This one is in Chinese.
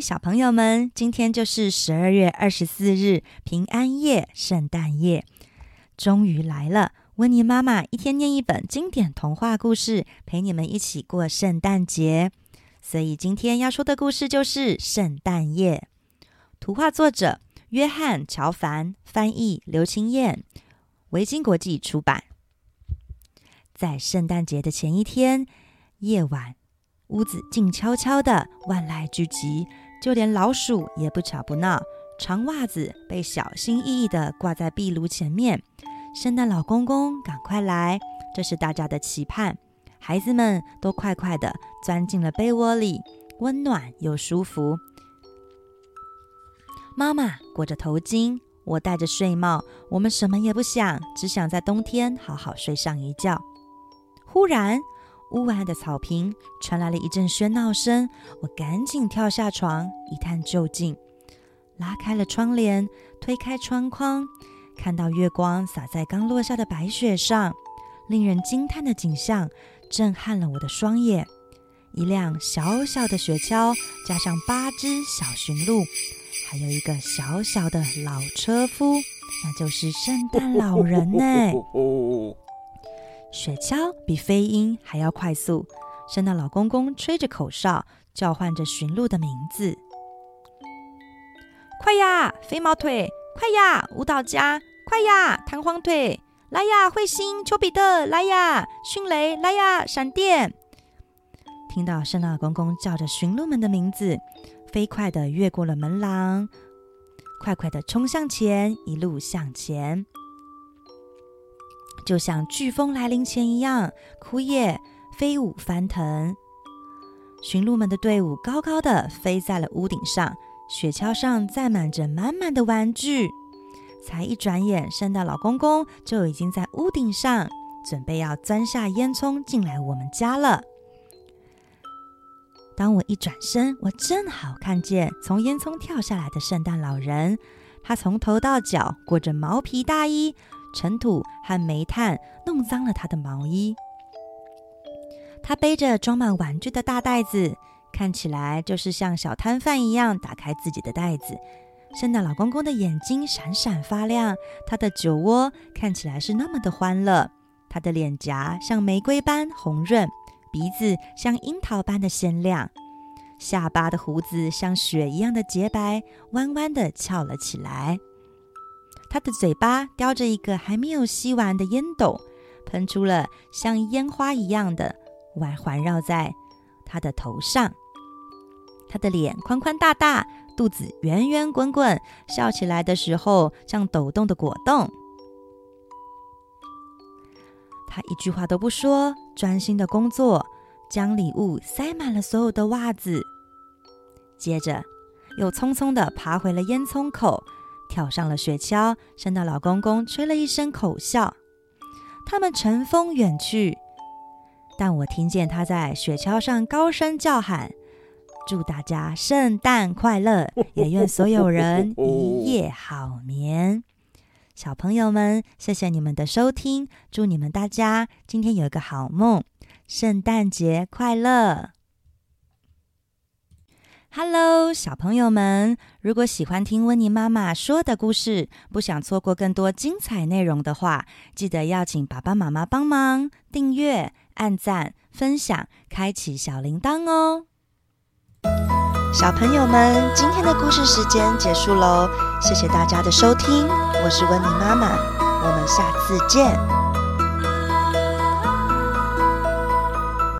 小朋友们，今天就是十二月二十四日，平安夜，圣诞夜，终于来了。温妮妈妈一天念一本经典童话故事，陪你们一起过圣诞节。所以今天要说的故事就是《圣诞夜》。图画作者约翰·乔凡，翻译刘清燕，维京国际出版。在圣诞节的前一天夜晚，屋子静悄悄的，万籁俱寂，就连老鼠也不吵不闹。长袜子被小心翼翼地挂在壁炉前面。圣诞老公公赶快来，这是大家的期盼。孩子们都快快地钻进了被窝里，温暖又舒服。妈妈裹着头巾，我戴着睡帽，我们什么也不想，只想在冬天好好睡上一觉。忽然，屋外的草坪传来了一阵喧闹声，我赶紧跳下床，一探究竟。拉开了窗帘，推开窗框，看到月光洒在刚落下的白雪上，令人惊叹的景象震撼了我的双眼。一辆小小的雪橇，加上八只小驯鹿，还有一个小小的老车夫，那就是圣诞老人呢。雪橇比飞鹰还要快速，圣诞老公公吹着口哨，叫唤着驯鹿的名字：“快呀，飞毛腿！快呀，舞蹈家！快呀，弹簧腿！来呀，彗星！丘比特！来呀，迅雷！来呀，闪电！”听到圣诞老公公叫着驯鹿们的名字，飞快地越过了门廊，快快地冲向前，一路向前。就像飓风来临前一样，枯叶飞舞翻腾。驯鹿们的队伍高高的飞在了屋顶上，雪橇上载满着满满的玩具。才一转眼，圣诞老公公就已经在屋顶上，准备要钻下烟囱进来我们家了。当我一转身，我正好看见从烟囱跳下来的圣诞老人，他从头到脚裹着毛皮大衣。尘土和煤炭弄脏了他的毛衣。他背着装满玩具的大袋子，看起来就是像小摊贩一样打开自己的袋子。圣诞老公公的眼睛闪闪发亮，他的酒窝看起来是那么的欢乐。他的脸颊像玫瑰般红润，鼻子像樱桃般的鲜亮，下巴的胡子像雪一样的洁白，弯弯的翘了起来。他的嘴巴叼着一个还没有吸完的烟斗，喷出了像烟花一样的环环绕在他的头上。他的脸宽宽大大，肚子圆圆滚滚，笑起来的时候像抖动的果冻。他一句话都不说，专心的工作，将礼物塞满了所有的袜子，接着又匆匆的爬回了烟囱口。跳上了雪橇，圣诞老公公吹了一声口哨，他们乘风远去。但我听见他在雪橇上高声叫喊：“祝大家圣诞快乐，也愿所有人一夜好眠。”小朋友们，谢谢你们的收听，祝你们大家今天有一个好梦，圣诞节快乐！Hello，小朋友们！如果喜欢听温妮妈妈说的故事，不想错过更多精彩内容的话，记得要请爸爸妈妈帮忙订阅、按赞、分享、开启小铃铛哦。小朋友们，今天的故事时间结束喽，谢谢大家的收听，我是温妮妈妈，我们下次见。